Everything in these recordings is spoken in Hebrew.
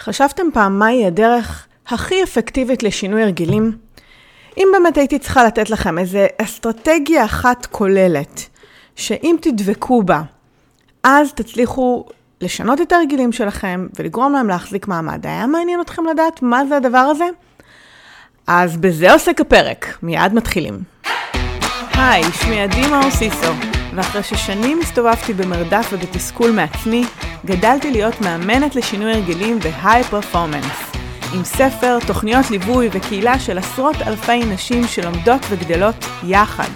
חשבתם פעם מהי הדרך הכי אפקטיבית לשינוי הרגלים? אם באמת הייתי צריכה לתת לכם איזו אסטרטגיה אחת כוללת, שאם תדבקו בה, אז תצליחו לשנות את הרגילים שלכם ולגרום להם להחזיק מעמד. היה מעניין אתכם לדעת מה זה הדבר הזה? אז בזה עוסק הפרק, מיד מתחילים. היי, שמי עדי מאור סיסו, ואחרי ששנים הסתובבתי במרדף ובתסכול מעצמי, גדלתי להיות מאמנת לשינוי הרגלים בהיי פרפורמנס. עם ספר, תוכניות ליווי וקהילה של עשרות אלפי נשים שלומדות וגדלות יחד.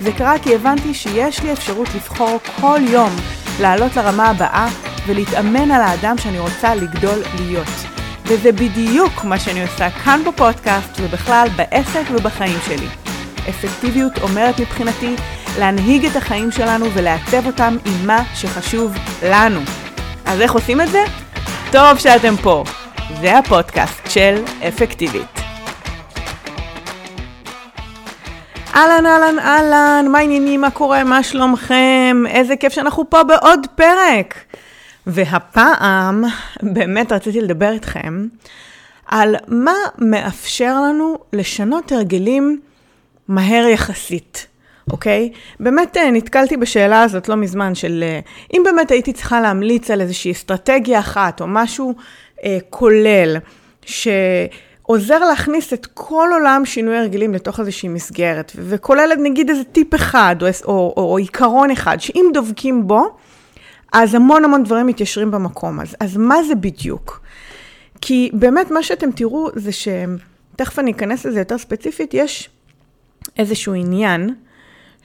זה קרה כי הבנתי שיש לי אפשרות לבחור כל יום לעלות לרמה הבאה ולהתאמן על האדם שאני רוצה לגדול להיות. וזה בדיוק מה שאני עושה כאן בפודקאסט ובכלל בעסק ובחיים שלי. אפקטיביות אומרת מבחינתי להנהיג את החיים שלנו ולעצב אותם עם מה שחשוב לנו. אז איך עושים את זה? טוב שאתם פה. זה הפודקאסט של אפקטיבית. אהלן, אהלן, אהלן, מה העניינים, מה קורה, מה שלומכם? איזה כיף שאנחנו פה בעוד פרק. והפעם באמת רציתי לדבר איתכם על מה מאפשר לנו לשנות הרגלים מהר יחסית. אוקיי? באמת אה, נתקלתי בשאלה הזאת לא מזמן של אה, אם באמת הייתי צריכה להמליץ על איזושהי אסטרטגיה אחת או משהו אה, כולל, שעוזר להכניס את כל עולם שינוי הרגלים לתוך איזושהי מסגרת, וכוללת נגיד איזה טיפ אחד או, או, או, או עיקרון אחד, שאם דובקים בו, אז המון המון דברים מתיישרים במקום. אז, אז מה זה בדיוק? כי באמת מה שאתם תראו זה שתכף אני אכנס לזה יותר ספציפית, יש איזשהו עניין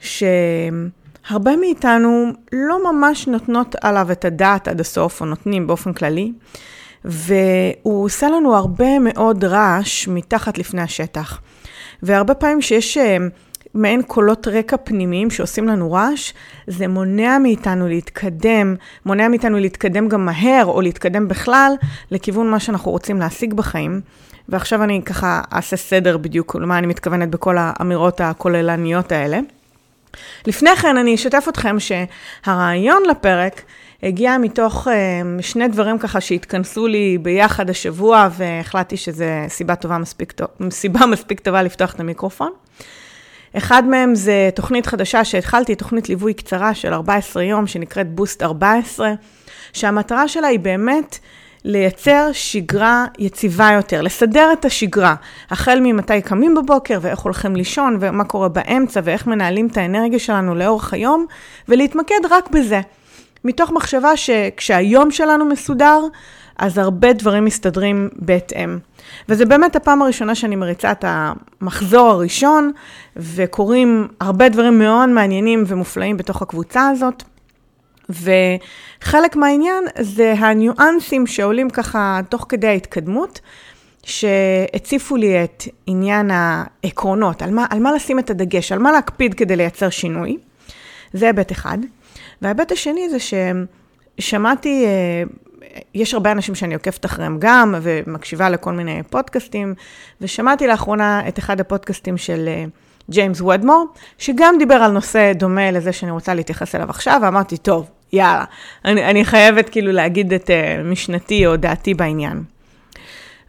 שהרבה מאיתנו לא ממש נותנות עליו את הדעת עד הסוף, או נותנים באופן כללי, והוא עושה לנו הרבה מאוד רעש מתחת לפני השטח. והרבה פעמים שיש אה, מעין קולות רקע פנימיים שעושים לנו רעש, זה מונע מאיתנו להתקדם, מונע מאיתנו להתקדם גם מהר, או להתקדם בכלל, לכיוון מה שאנחנו רוצים להשיג בחיים. ועכשיו אני ככה אעשה סדר בדיוק למה אני מתכוונת בכל האמירות הכוללניות האלה. לפני כן אני אשתף אתכם שהרעיון לפרק הגיע מתוך uh, שני דברים ככה שהתכנסו לי ביחד השבוע, והחלטתי שזו סיבה, טובה מספיק, סיבה מספיק טובה לפתוח את המיקרופון. אחד מהם זה תוכנית חדשה שהתחלתי, תוכנית ליווי קצרה של 14 יום, שנקראת בוסט 14, שהמטרה שלה היא באמת לייצר שגרה יציבה יותר, לסדר את השגרה, החל ממתי קמים בבוקר ואיך הולכים לישון ומה קורה באמצע ואיך מנהלים את האנרגיה שלנו לאורך היום, ולהתמקד רק בזה. מתוך מחשבה שכשהיום שלנו מסודר, אז הרבה דברים מסתדרים בהתאם. וזה באמת הפעם הראשונה שאני מריצה את המחזור הראשון, וקורים הרבה דברים מאוד מעניינים ומופלאים בתוך הקבוצה הזאת. וחלק מהעניין זה הניואנסים שעולים ככה תוך כדי ההתקדמות, שהציפו לי את עניין העקרונות, על מה, על מה לשים את הדגש, על מה להקפיד כדי לייצר שינוי. זה היבט אחד. וההיבט השני זה ששמעתי, אה, יש הרבה אנשים שאני עוקבת אחריהם גם, ומקשיבה לכל מיני פודקאסטים, ושמעתי לאחרונה את אחד הפודקאסטים של אה, ג'יימס וודמור, שגם דיבר על נושא דומה לזה שאני רוצה להתייחס אליו עכשיו, ואמרתי, טוב, יאללה, אני, אני חייבת כאילו להגיד את uh, משנתי או דעתי בעניין.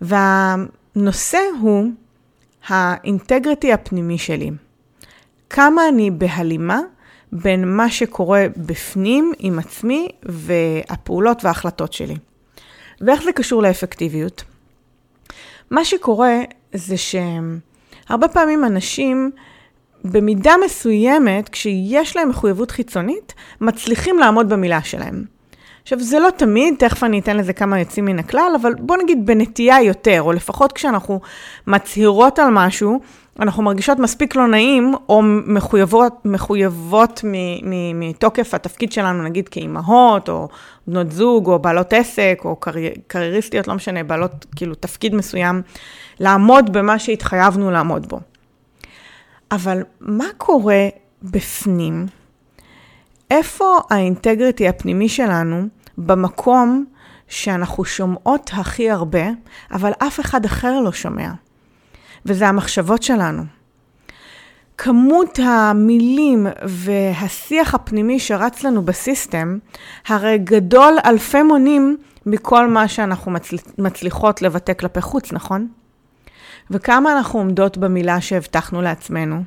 והנושא הוא האינטגריטי הפנימי שלי. כמה אני בהלימה בין מה שקורה בפנים עם עצמי והפעולות וההחלטות שלי. ואיך זה קשור לאפקטיביות? מה שקורה זה שהרבה פעמים אנשים במידה מסוימת, כשיש להם מחויבות חיצונית, מצליחים לעמוד במילה שלהם. עכשיו, זה לא תמיד, תכף אני אתן לזה כמה יוצאים מן הכלל, אבל בוא נגיד בנטייה יותר, או לפחות כשאנחנו מצהירות על משהו, אנחנו מרגישות מספיק לא נעים, או מחויבות, מחויבות מתוקף התפקיד שלנו, נגיד כאימהות, או בנות זוג, או בעלות עסק, או קרי, קרייריסטיות, לא משנה, בעלות כאילו תפקיד מסוים, לעמוד במה שהתחייבנו לעמוד בו. אבל מה קורה בפנים? איפה האינטגריטי הפנימי שלנו במקום שאנחנו שומעות הכי הרבה, אבל אף אחד אחר לא שומע? וזה המחשבות שלנו. כמות המילים והשיח הפנימי שרץ לנו בסיסטם, הרי גדול אלפי מונים מכל מה שאנחנו מצל... מצליחות לבטא כלפי חוץ, נכון? וכמה אנחנו עומדות במילה שהבטחנו לעצמנו.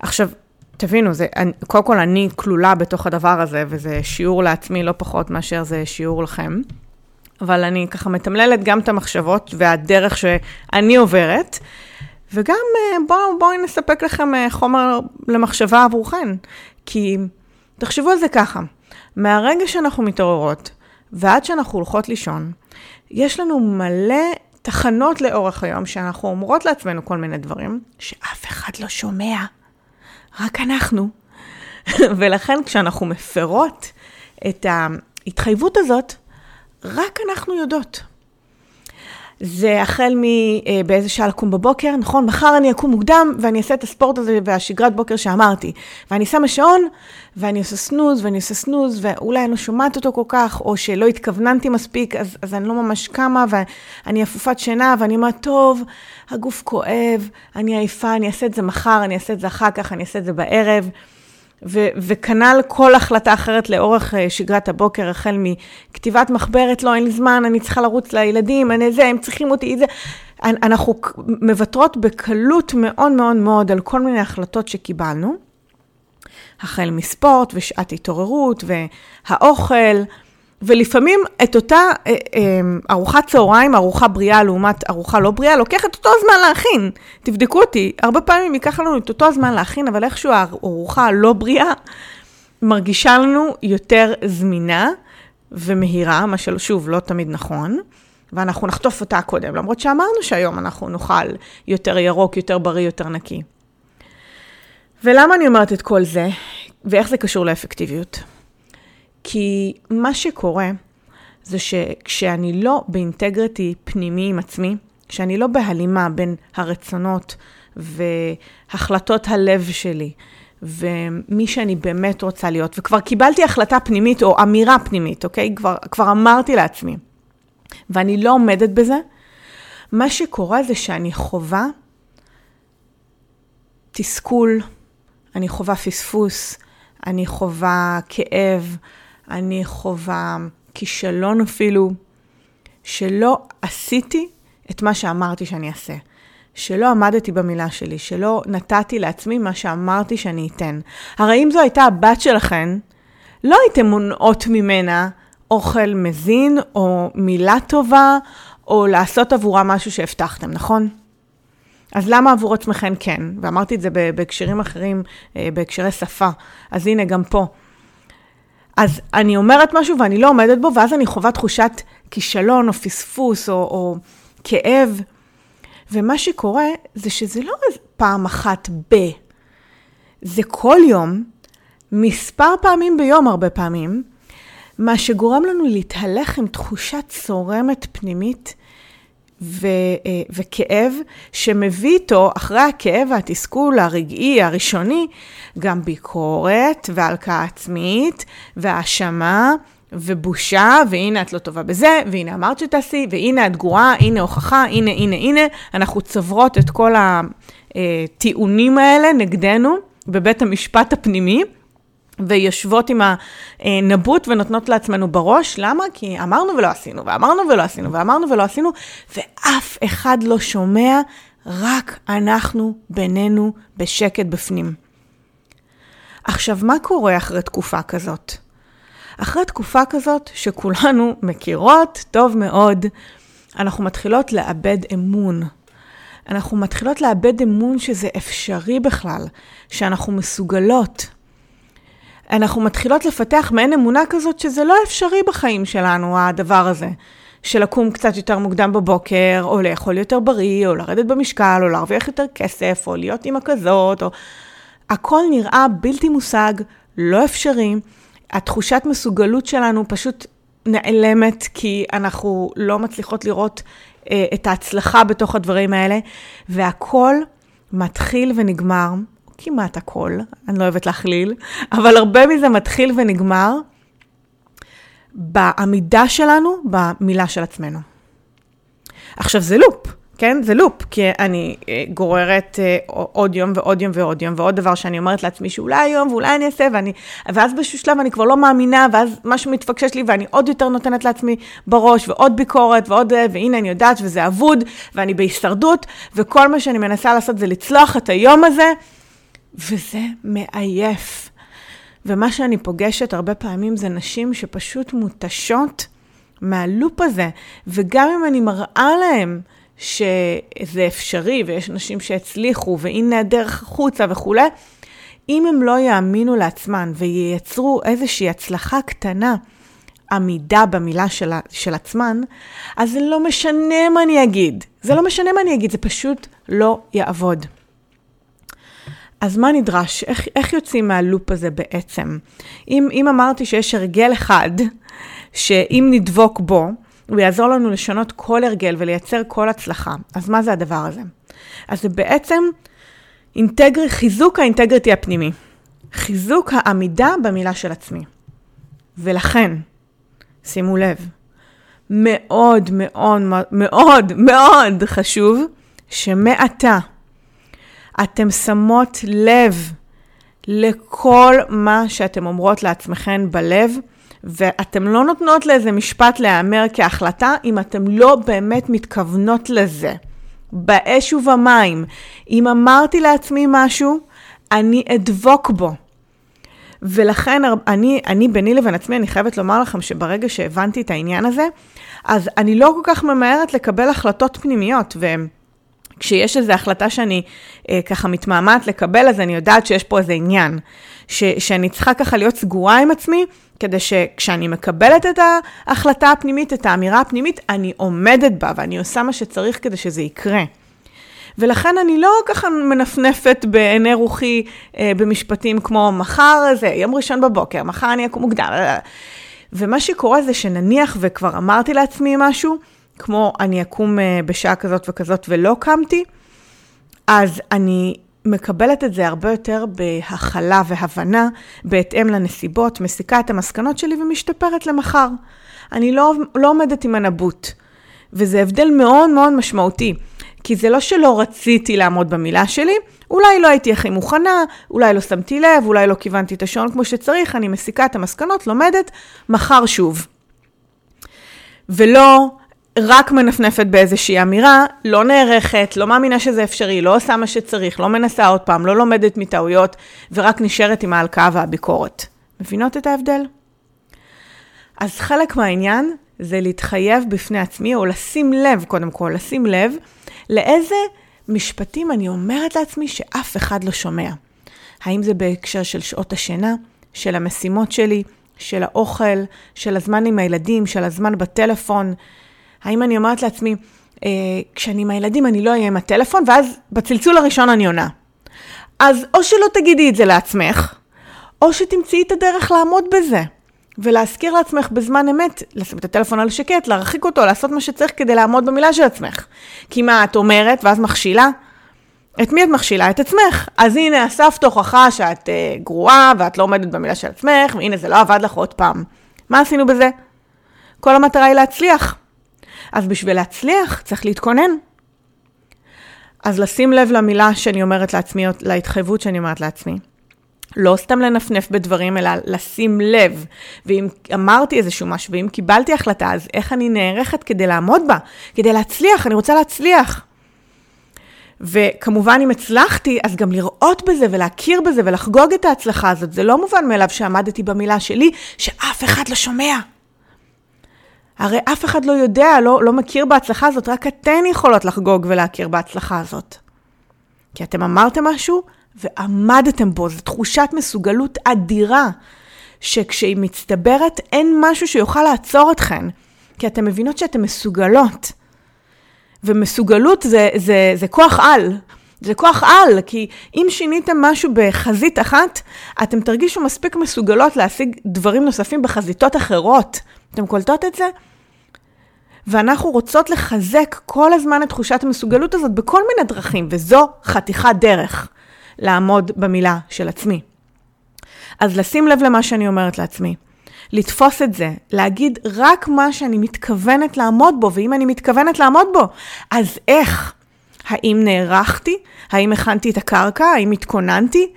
עכשיו, תבינו, זה, אני, קודם כל אני כלולה בתוך הדבר הזה, וזה שיעור לעצמי לא פחות מאשר זה שיעור לכם. אבל אני ככה מתמללת גם את המחשבות והדרך שאני עוברת, וגם אה, בואו בוא נספק לכם אה, חומר למחשבה עבורכן. כי תחשבו על זה ככה, מהרגע שאנחנו מתעוררות ועד שאנחנו הולכות לישון, יש לנו מלא תחנות לאורך היום שאנחנו אומרות לעצמנו כל מיני דברים שאף אחד לא שומע, רק אנחנו. ולכן כשאנחנו מפרות את ההתחייבות הזאת, רק אנחנו יודעות. זה החל מבאיזה שעה לקום בבוקר, נכון? מחר אני אקום מוקדם ואני אעשה את הספורט הזה והשגרת בוקר שאמרתי. ואני שמה שעון, ואני עושה סנוז, ואני עושה סנוז, ואולי אני לא שומעת אותו כל כך, או שלא התכווננתי מספיק, אז, אז אני לא ממש קמה, ואני אפופת שינה, ואני אומרת, טוב, הגוף כואב, אני עייפה, אני אעשה את זה מחר, אני אעשה את זה אחר כך, אני אעשה את זה בערב. וכנ"ל כל החלטה אחרת לאורך uh, שגרת הבוקר, החל מכתיבת מחברת, לא, אין לי זמן, אני צריכה לרוץ לילדים, אני זה, הם צריכים אותי, זה. אנחנו מוותרות בקלות מאוד מאוד מאוד על כל מיני החלטות שקיבלנו, החל מספורט ושעת התעוררות והאוכל. ולפעמים את אותה אה, אה, ארוחת צהריים, ארוחה בריאה לעומת ארוחה לא בריאה, לוקח את אותו זמן להכין. תבדקו אותי, הרבה פעמים ייקח לנו את אותו זמן להכין, אבל איכשהו הארוחה הלא בריאה מרגישה לנו יותר זמינה ומהירה, מה ששוב, לא תמיד נכון. ואנחנו נחטוף אותה קודם, למרות שאמרנו שהיום אנחנו נאכל יותר ירוק, יותר בריא, יותר נקי. ולמה אני אומרת את כל זה, ואיך זה קשור לאפקטיביות? כי מה שקורה זה שכשאני לא באינטגריטי פנימי עם עצמי, כשאני לא בהלימה בין הרצונות והחלטות הלב שלי, ומי שאני באמת רוצה להיות, וכבר קיבלתי החלטה פנימית או אמירה פנימית, אוקיי? כבר, כבר אמרתי לעצמי, ואני לא עומדת בזה, מה שקורה זה שאני חווה תסכול, אני חווה פספוס, אני חווה כאב, אני חווה כישלון אפילו, שלא עשיתי את מה שאמרתי שאני אעשה. שלא עמדתי במילה שלי, שלא נתתי לעצמי מה שאמרתי שאני אתן. הרי אם זו הייתה הבת שלכן, לא הייתם מונעות ממנה אוכל מזין, או מילה טובה, או לעשות עבורה משהו שהבטחתם, נכון? אז למה עבור עצמכם כן? ואמרתי את זה בהקשרים אחרים, אה, בהקשרי שפה. אז הנה, גם פה. אז אני אומרת משהו ואני לא עומדת בו, ואז אני חווה תחושת כישלון או פספוס או, או כאב. ומה שקורה זה שזה לא פעם אחת ב... זה כל יום, מספר פעמים ביום הרבה פעמים, מה שגורם לנו להתהלך עם תחושה צורמת פנימית ו, אה, וכאב, שמביא איתו, אחרי הכאב והתסכול הרגעי הראשוני, גם ביקורת והלקאה עצמית והאשמה ובושה, והנה את לא טובה בזה, והנה אמרת שתעשי, והנה את גרועה, הנה הוכחה, הנה, הנה, הנה. אנחנו צוברות את כל הטיעונים האלה נגדנו בבית המשפט הפנימי. ויושבות עם הנבוט ונותנות לעצמנו בראש, למה? כי אמרנו ולא עשינו, ואמרנו ולא עשינו, ואמרנו ולא עשינו, ואף אחד לא שומע, רק אנחנו בינינו בשקט בפנים. עכשיו, מה קורה אחרי תקופה כזאת? אחרי תקופה כזאת, שכולנו מכירות טוב מאוד, אנחנו מתחילות לאבד אמון. אנחנו מתחילות לאבד אמון שזה אפשרי בכלל, שאנחנו מסוגלות. אנחנו מתחילות לפתח מעין אמונה כזאת שזה לא אפשרי בחיים שלנו, הדבר הזה. של לקום קצת יותר מוקדם בבוקר, או לאכול יותר בריא, או לרדת במשקל, או להרוויח יותר כסף, או להיות אימא כזאת, או... הכל נראה בלתי מושג, לא אפשרי. התחושת מסוגלות שלנו פשוט נעלמת, כי אנחנו לא מצליחות לראות אה, את ההצלחה בתוך הדברים האלה, והכל מתחיל ונגמר כמעט הכל, אני לא אוהבת להכליל, אבל הרבה מזה מתחיל ונגמר בעמידה שלנו במילה של עצמנו. עכשיו זה לופ, כן? זה לופ, כי אני אה, גוררת אה, עוד יום ועוד יום ועוד יום, ועוד דבר שאני אומרת לעצמי שאולי היום ואולי אני אעשה, ואני, ואז באיזשהו שלב אני כבר לא מאמינה, ואז משהו מתפקשש לי, ואני עוד יותר נותנת לעצמי בראש, ועוד ביקורת, ועוד, אה, והנה אני יודעת, וזה אבוד, ואני בהישרדות, וכל מה שאני מנסה לעשות זה לצלוח את היום הזה, וזה מעייף. ומה שאני פוגשת הרבה פעמים זה נשים שפשוט מותשות מהלופ הזה, וגם אם אני מראה להם, שזה אפשרי ויש נשים שהצליחו והנה הדרך החוצה וכולי, אם הם לא יאמינו לעצמן וייצרו איזושהי הצלחה קטנה, עמידה במילה של, של עצמן, אז זה לא משנה מה אני אגיד. זה לא משנה מה אני אגיד, זה פשוט לא יעבוד. אז מה נדרש? איך, איך יוצאים מהלופ הזה בעצם? אם, אם אמרתי שיש הרגל אחד, שאם נדבוק בו, הוא יעזור לנו לשנות כל הרגל ולייצר כל הצלחה. אז מה זה הדבר הזה? אז זה בעצם אינטגר, חיזוק האינטגריטי הפנימי. חיזוק העמידה במילה של עצמי. ולכן, שימו לב, מאוד מאוד מאוד מאוד חשוב שמעתה אתם שמות לב לכל מה שאתם אומרות לעצמכם בלב, ואתם לא נותנות לאיזה משפט להיאמר כהחלטה אם אתם לא באמת מתכוונות לזה. באש ובמים. אם אמרתי לעצמי משהו, אני אדבוק בו. ולכן אני, אני ביני לבין עצמי, אני חייבת לומר לכם שברגע שהבנתי את העניין הזה, אז אני לא כל כך ממהרת לקבל החלטות פנימיות, וכשיש איזו החלטה שאני אה, ככה מתמהמת לקבל, אז אני יודעת שיש פה איזה עניין, ש, שאני צריכה ככה להיות סגורה עם עצמי, כדי שכשאני מקבלת את ההחלטה הפנימית, את האמירה הפנימית, אני עומדת בה ואני עושה מה שצריך כדי שזה יקרה. ולכן אני לא ככה מנפנפת בעיני רוחי אה, במשפטים כמו מחר זה, יום ראשון בבוקר, מחר אני אקום מוקדם. ומה שקורה זה שנניח וכבר אמרתי לעצמי משהו, כמו אני אקום אה, בשעה כזאת וכזאת ולא קמתי, אז אני מקבלת את זה הרבה יותר בהכלה והבנה, בהתאם לנסיבות, מסיקה את המסקנות שלי ומשתפרת למחר. אני לא, לא עומדת עם הנבוט, וזה הבדל מאוד מאוד משמעותי, כי זה לא שלא רציתי לעמוד במילה שלי, אולי לא הייתי הכי מוכנה, אולי לא שמתי לב, אולי לא כיוונתי את השעון כמו שצריך, אני מסיקה את המסקנות, לומדת, מחר שוב. ולא רק מנפנפת באיזושהי אמירה, לא נערכת, לא מאמינה שזה אפשרי, לא עושה מה שצריך, לא מנסה עוד פעם, לא לומדת מטעויות, ורק נשארת עם ההלקאה והביקורת. מבינות את ההבדל? אז חלק מהעניין זה להתחייב בפני עצמי, או לשים לב, קודם כל, לשים לב לאיזה משפטים אני אומרת לעצמי שאף אחד לא שומע. האם זה בהקשר של שעות השינה, של המשימות שלי, של האוכל, של הזמן עם הילדים, של הזמן בטלפון, האם אני אומרת לעצמי, אה, כשאני עם הילדים אני לא אהיה עם הטלפון, ואז בצלצול הראשון אני עונה. אז או שלא תגידי את זה לעצמך, או שתמצאי את הדרך לעמוד בזה. ולהזכיר לעצמך בזמן אמת, לשים את הטלפון על שקט, להרחיק אותו, לעשות מה שצריך כדי לעמוד במילה של עצמך. כי מה את אומרת, ואז מכשילה? את מי את מכשילה? את עצמך. אז הנה, אספת הוכחה שאת uh, גרועה, ואת לא עומדת במילה של עצמך, והנה, זה לא עבד לך עוד פעם. מה עשינו בזה? כל המטרה היא להצליח. אז בשביל להצליח צריך להתכונן. אז לשים לב למילה שאני אומרת לעצמי, להתחייבות שאני אומרת לעצמי. לא סתם לנפנף בדברים, אלא לשים לב. ואם אמרתי איזשהו משהו, ואם קיבלתי החלטה, אז איך אני נערכת כדי לעמוד בה? כדי להצליח, אני רוצה להצליח. וכמובן, אם הצלחתי, אז גם לראות בזה ולהכיר בזה ולחגוג את ההצלחה הזאת. זה לא מובן מאליו שעמדתי במילה שלי, שאף אחד לא שומע. הרי אף אחד לא יודע, לא, לא מכיר בהצלחה הזאת, רק אתן יכולות לחגוג ולהכיר בהצלחה הזאת. כי אתם אמרתם משהו ועמדתם בו, זו תחושת מסוגלות אדירה, שכשהיא מצטברת, אין משהו שיוכל לעצור אתכן, כי אתן מבינות שאתן מסוגלות. ומסוגלות זה, זה, זה כוח על. זה כוח על, כי אם שיניתם משהו בחזית אחת, אתם תרגישו מספיק מסוגלות להשיג דברים נוספים בחזיתות אחרות. אתם קולטות את זה? ואנחנו רוצות לחזק כל הזמן את תחושת המסוגלות הזאת בכל מיני דרכים, וזו חתיכת דרך לעמוד במילה של עצמי. אז לשים לב למה שאני אומרת לעצמי, לתפוס את זה, להגיד רק מה שאני מתכוונת לעמוד בו, ואם אני מתכוונת לעמוד בו, אז איך? האם נערכתי? האם הכנתי את הקרקע? האם התכוננתי?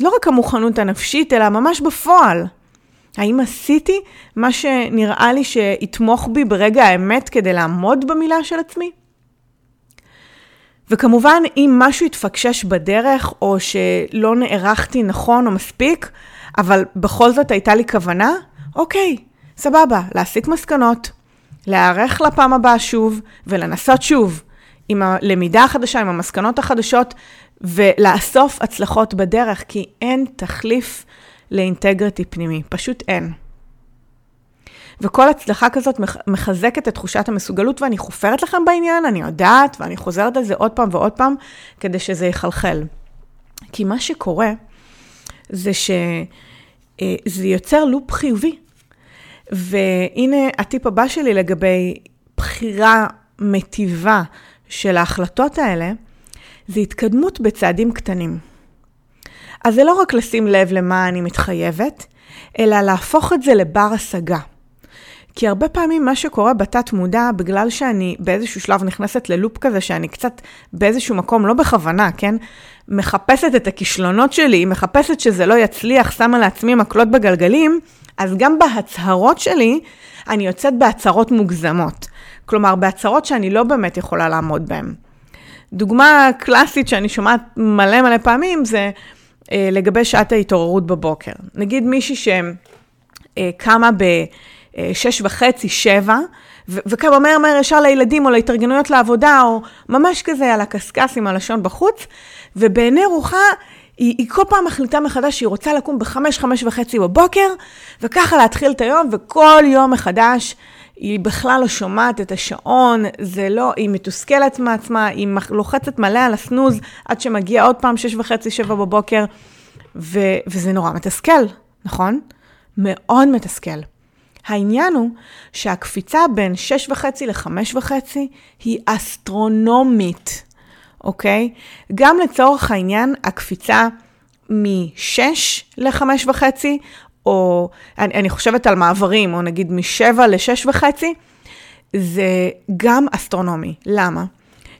לא רק המוכנות הנפשית, אלא ממש בפועל. האם עשיתי מה שנראה לי שיתמוך בי ברגע האמת כדי לעמוד במילה של עצמי? וכמובן, אם משהו התפקשש בדרך, או שלא נערכתי נכון או מספיק, אבל בכל זאת הייתה לי כוונה, אוקיי, סבבה, להסיק מסקנות, להיערך לפעם הבאה שוב, ולנסות שוב, עם הלמידה החדשה, עם המסקנות החדשות, ולאסוף הצלחות בדרך, כי אין תחליף לאינטגריטי פנימי, פשוט אין. וכל הצלחה כזאת מחזקת את תחושת המסוגלות, ואני חופרת לכם בעניין, אני יודעת, ואני חוזרת על זה עוד פעם ועוד פעם, כדי שזה יחלחל. כי מה שקורה, זה שזה יוצר לופ חיובי. והנה הטיפ הבא שלי לגבי בחירה מטיבה של ההחלטות האלה, זה התקדמות בצעדים קטנים. אז זה לא רק לשים לב למה אני מתחייבת, אלא להפוך את זה לבר השגה. כי הרבה פעמים מה שקורה בתת מודע, בגלל שאני באיזשהו שלב נכנסת ללופ כזה, שאני קצת באיזשהו מקום, לא בכוונה, כן? מחפשת את הכישלונות שלי, מחפשת שזה לא יצליח, שמה לעצמי מקלות בגלגלים, אז גם בהצהרות שלי, אני יוצאת בהצהרות מוגזמות. כלומר, בהצהרות שאני לא באמת יכולה לעמוד בהן. דוגמה קלאסית שאני שומעת מלא מלא פעמים זה לגבי שעת ההתעוררות בבוקר. נגיד מישהי שקמה אה, ב... שש וחצי, שבע, וכמה מהר מהר ישר לילדים או להתארגנויות לעבודה, או ממש כזה על הקשקש עם הלשון בחוץ, ובעיני רוחה היא, היא כל פעם מחליטה מחדש שהיא רוצה לקום בחמש, חמש וחצי בבוקר, וככה להתחיל את היום, וכל יום מחדש היא בכלל לא שומעת את השעון, זה לא, היא מתוסכלת מעצמה, היא לוחצת מלא על הסנוז עד שמגיע עוד פעם שש וחצי, שבע בבוקר, ו, וזה נורא מתסכל, נכון? מאוד מתסכל. העניין הוא שהקפיצה בין 6.5 ל-5.5 היא אסטרונומית, אוקיי? גם לצורך העניין, הקפיצה מ-6 ל-5.5, או אני, אני חושבת על מעברים, או נגיד מ-7 ל-6.5, זה גם אסטרונומי. למה?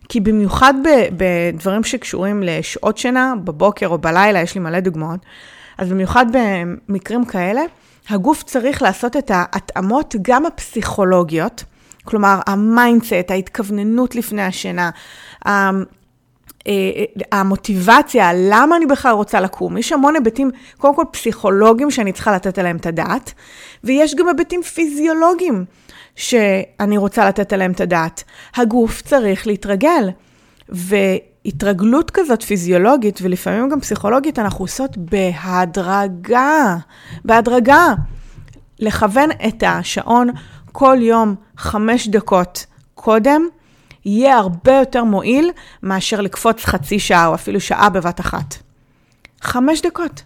כי במיוחד בדברים שקשורים לשעות שינה, בבוקר או בלילה, יש לי מלא דוגמאות, אז במיוחד במקרים כאלה, הגוף צריך לעשות את ההתאמות גם הפסיכולוגיות, כלומר ה mindset, ההתכווננות לפני השינה, אה, המוטיבציה, למה אני בכלל רוצה לקום. יש המון היבטים, קודם כל פסיכולוגיים שאני צריכה לתת עליהם את הדעת, ויש גם היבטים פיזיולוגיים שאני רוצה לתת עליהם את הדעת. הגוף צריך להתרגל, והתרגלות כזאת פיזיולוגית, ולפעמים גם פסיכולוגית, אנחנו עושות בהדרגה, בהדרגה. לכוון את השעון כל יום חמש דקות קודם, יהיה הרבה יותר מועיל מאשר לקפוץ חצי שעה או אפילו שעה בבת אחת. חמש דקות.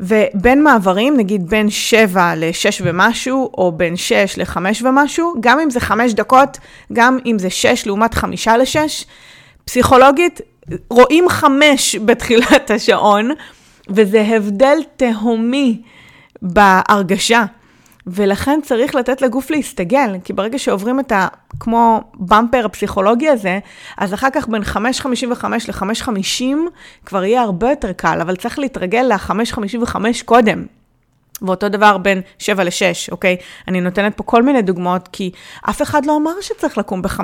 ובין מעברים, נגיד בין 7 ל-6 ומשהו, או בין 6 ל-5 ומשהו, גם אם זה 5 דקות, גם אם זה 6 לעומת 5 ל-6, פסיכולוגית, רואים 5 בתחילת השעון, וזה הבדל תהומי בהרגשה. ולכן צריך לתת לגוף להסתגל, כי ברגע שעוברים את ה... כמו במפר הפסיכולוגי הזה, אז אחר כך בין 5.55 ל-5.50 כבר יהיה הרבה יותר קל, אבל צריך להתרגל ל-5.55 קודם. ואותו דבר בין 7 ל-6, אוקיי? אני נותנת פה כל מיני דוגמאות, כי אף אחד לא אמר שצריך לקום ב-5,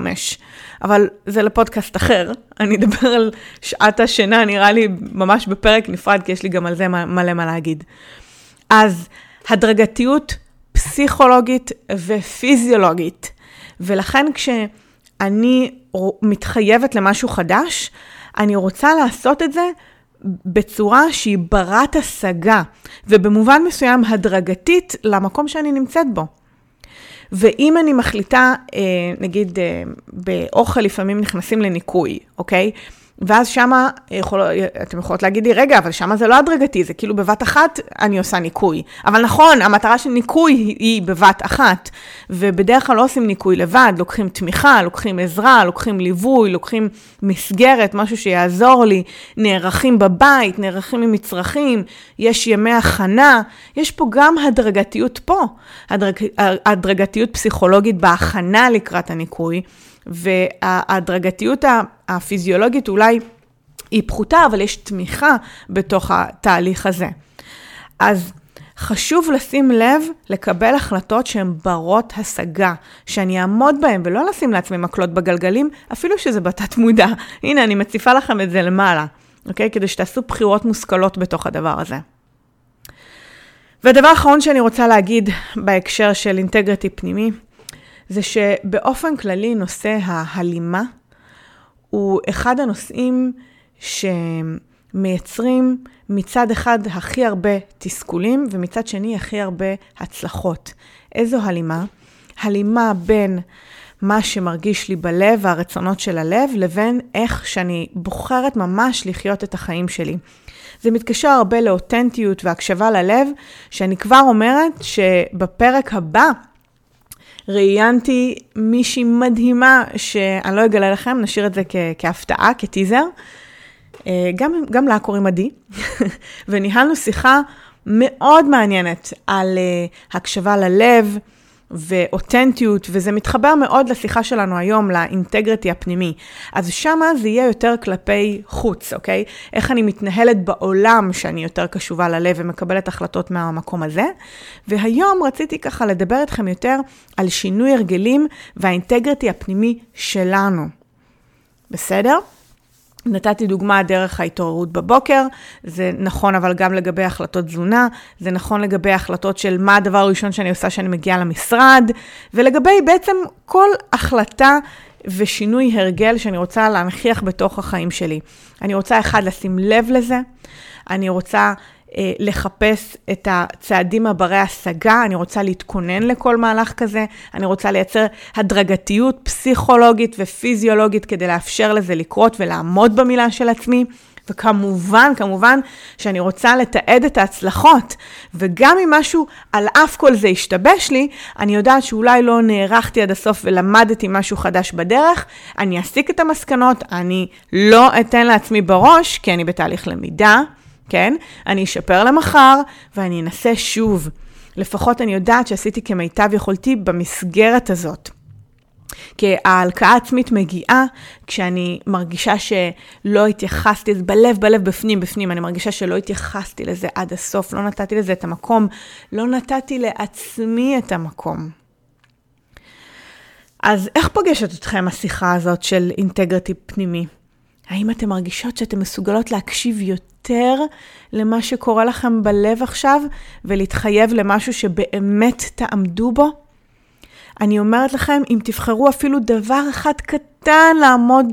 אבל זה לפודקאסט אחר. אני אדבר על שעת השינה, נראה לי ממש בפרק נפרד, כי יש לי גם על זה מלא מה להגיד. אז הדרגתיות פסיכולוגית ופיזיולוגית. ולכן כשאני מתחייבת למשהו חדש, אני רוצה לעשות את זה בצורה שהיא ברת השגה, ובמובן מסוים הדרגתית למקום שאני נמצאת בו. ואם אני מחליטה, אה, נגיד אה, באוכל לפעמים נכנסים לניקוי, אוקיי? ואז שמה, יכול, אתם יכולות להגיד לי, רגע, אבל שמה זה לא הדרגתי, זה כאילו בבת אחת אני עושה ניקוי. אבל נכון, המטרה של ניקוי היא בבת אחת, ובדרך כלל לא עושים ניקוי לבד, לוקחים תמיכה, לוקחים עזרה, לוקחים ליווי, לוקחים מסגרת, משהו שיעזור לי, נערכים בבית, נערכים עם מצרכים, יש ימי הכנה, יש פה גם הדרגתיות פה, הדרג, הדרגתיות פסיכולוגית בהכנה לקראת הניקוי. וההדרגתיות הפיזיולוגית אולי היא פחותה, אבל יש תמיכה בתוך התהליך הזה. אז חשוב לשים לב לקבל החלטות שהן ברות השגה, שאני אעמוד בהן ולא לשים לעצמי מקלות בגלגלים, אפילו שזה בתת מודע. הנה, אני מציפה לכם את זה למעלה, אוקיי? כדי שתעשו בחירות מושכלות בתוך הדבר הזה. ודבר אחרון שאני רוצה להגיד בהקשר של אינטגריטי פנימי, זה שבאופן כללי נושא ההלימה הוא אחד הנושאים שמייצרים מצד אחד הכי הרבה תסכולים ומצד שני הכי הרבה הצלחות. איזו הלימה? הלימה בין מה שמרגיש לי בלב והרצונות של הלב, לבין איך שאני בוחרת ממש לחיות את החיים שלי. זה מתקשר הרבה לאותנטיות והקשבה ללב, שאני כבר אומרת שבפרק הבא ראיינתי מישהי מדהימה, שאני לא אגלה לכם, נשאיר את זה כ- כהפתעה, כטיזר. אה, גם, גם לה קוראים עדי, וניהלנו שיחה מאוד מעניינת על uh, הקשבה ללב, ואותנטיות, וזה מתחבר מאוד לשיחה שלנו היום, לאינטגריטי הפנימי. אז שמה זה יהיה יותר כלפי חוץ, אוקיי? איך אני מתנהלת בעולם שאני יותר קשובה ללב ומקבלת החלטות מהמקום הזה. והיום רציתי ככה לדבר איתכם יותר על שינוי הרגלים והאינטגריטי הפנימי שלנו. בסדר? נתתי דוגמה דרך ההתעוררות בבוקר, זה נכון אבל גם לגבי החלטות תזונה, זה נכון לגבי החלטות של מה הדבר הראשון שאני עושה כשאני מגיעה למשרד, ולגבי בעצם כל החלטה ושינוי הרגל שאני רוצה להנכיח בתוך החיים שלי. אני רוצה אחד, לשים לב לזה, אני רוצה לחפש את הצעדים הברי השגה, אני רוצה להתכונן לכל מהלך כזה, אני רוצה לייצר הדרגתיות פסיכולוגית ופיזיולוגית כדי לאפשר לזה לקרות ולעמוד במילה של עצמי. וכמובן, כמובן שאני רוצה לתעד את ההצלחות. וגם אם משהו על אף כל זה השתבש לי, אני יודעת שאולי לא נערכתי עד הסוף ולמדתי משהו חדש בדרך, אני אסיק את המסקנות, אני לא אתן לעצמי בראש, כי אני בתהליך למידה, כן? אני אשפר למחר ואני אנסה שוב. לפחות אני יודעת שעשיתי כמיטב יכולתי במסגרת הזאת. כי ההלקאה העצמית מגיעה כשאני מרגישה שלא התייחסתי, בלב, בלב, בפנים, בפנים, אני מרגישה שלא התייחסתי לזה עד הסוף, לא נתתי לזה את המקום, לא נתתי לעצמי את המקום. אז איך פוגשת אתכם השיחה הזאת של אינטגריטי פנימי? האם אתן מרגישות שאתן מסוגלות להקשיב יותר למה שקורה לכם בלב עכשיו ולהתחייב למשהו שבאמת תעמדו בו? אני אומרת לכם, אם תבחרו אפילו דבר אחד קטן לעמוד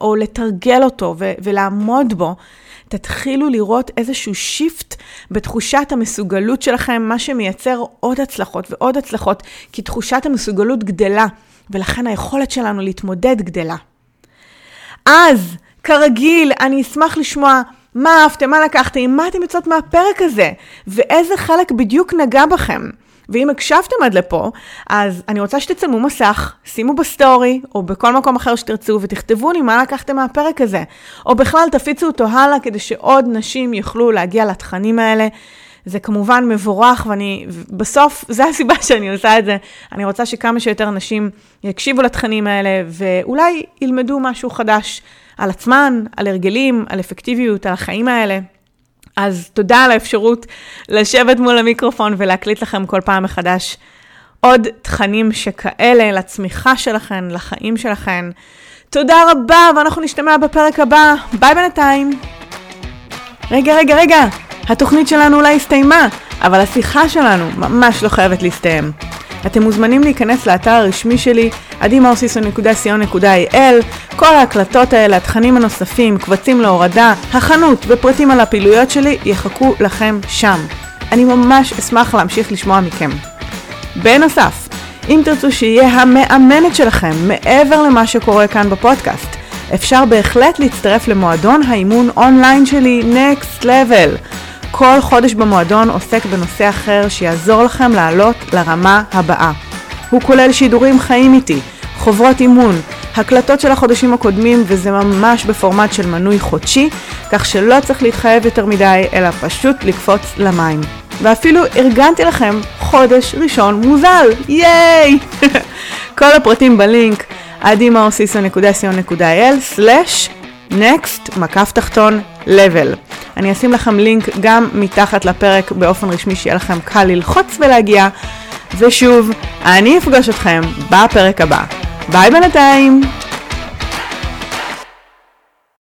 או לתרגל אותו ו- ולעמוד בו, תתחילו לראות איזשהו שיפט בתחושת המסוגלות שלכם, מה שמייצר עוד הצלחות ועוד הצלחות, כי תחושת המסוגלות גדלה, ולכן היכולת שלנו להתמודד גדלה. אז כרגיל, אני אשמח לשמוע מה אהבתם, מה לקחתם, מה אתם יוצאות מהפרק הזה, ואיזה חלק בדיוק נגע בכם. ואם הקשבתם עד לפה, אז אני רוצה שתצלמו מסך, שימו בסטורי, או בכל מקום אחר שתרצו, ותכתבו לי מה לקחתם מהפרק הזה. או בכלל תפיצו אותו הלאה, כדי שעוד נשים יוכלו להגיע לתכנים האלה. זה כמובן מבורך, ואני, בסוף, זו הסיבה שאני עושה את זה. אני רוצה שכמה שיותר נשים יקשיבו לתכנים האלה, ואולי ילמדו משהו חדש על עצמן, על הרגלים, על אפקטיביות, על החיים האלה. אז תודה על האפשרות לשבת מול המיקרופון ולהקליט לכם כל פעם מחדש עוד תכנים שכאלה לצמיחה שלכן, לחיים שלכן. תודה רבה, ואנחנו נשתמע בפרק הבא. ביי בינתיים. רגע, רגע, רגע, התוכנית שלנו אולי הסתיימה, אבל השיחה שלנו ממש לא חייבת להסתיים. אתם מוזמנים להיכנס לאתר הרשמי שלי, adimarsiso.co.il, כל ההקלטות האלה, התכנים הנוספים, קבצים להורדה, החנות ופרטים על הפעילויות שלי יחכו לכם שם. אני ממש אשמח להמשיך לשמוע מכם. בנוסף, אם תרצו שיהיה המאמנת שלכם מעבר למה שקורה כאן בפודקאסט, אפשר בהחלט להצטרף למועדון האימון אונליין שלי Next Level. כל חודש במועדון עוסק בנושא אחר שיעזור לכם לעלות לרמה הבאה. הוא כולל שידורים חיים איתי, חוברות אימון, הקלטות של החודשים הקודמים וזה ממש בפורמט של מנוי חודשי, כך שלא צריך להתחייב יותר מדי, אלא פשוט לקפוץ למים. ואפילו ארגנתי לכם חודש ראשון מוזל, ייי! כל הפרטים בלינק adimaosiso.co.il/next מקף תחתון level. אני אשים לכם לינק גם מתחת לפרק באופן רשמי שיהיה לכם קל ללחוץ ולהגיע. ושוב, אני אפגוש אתכם בפרק הבא. ביי בינתיים!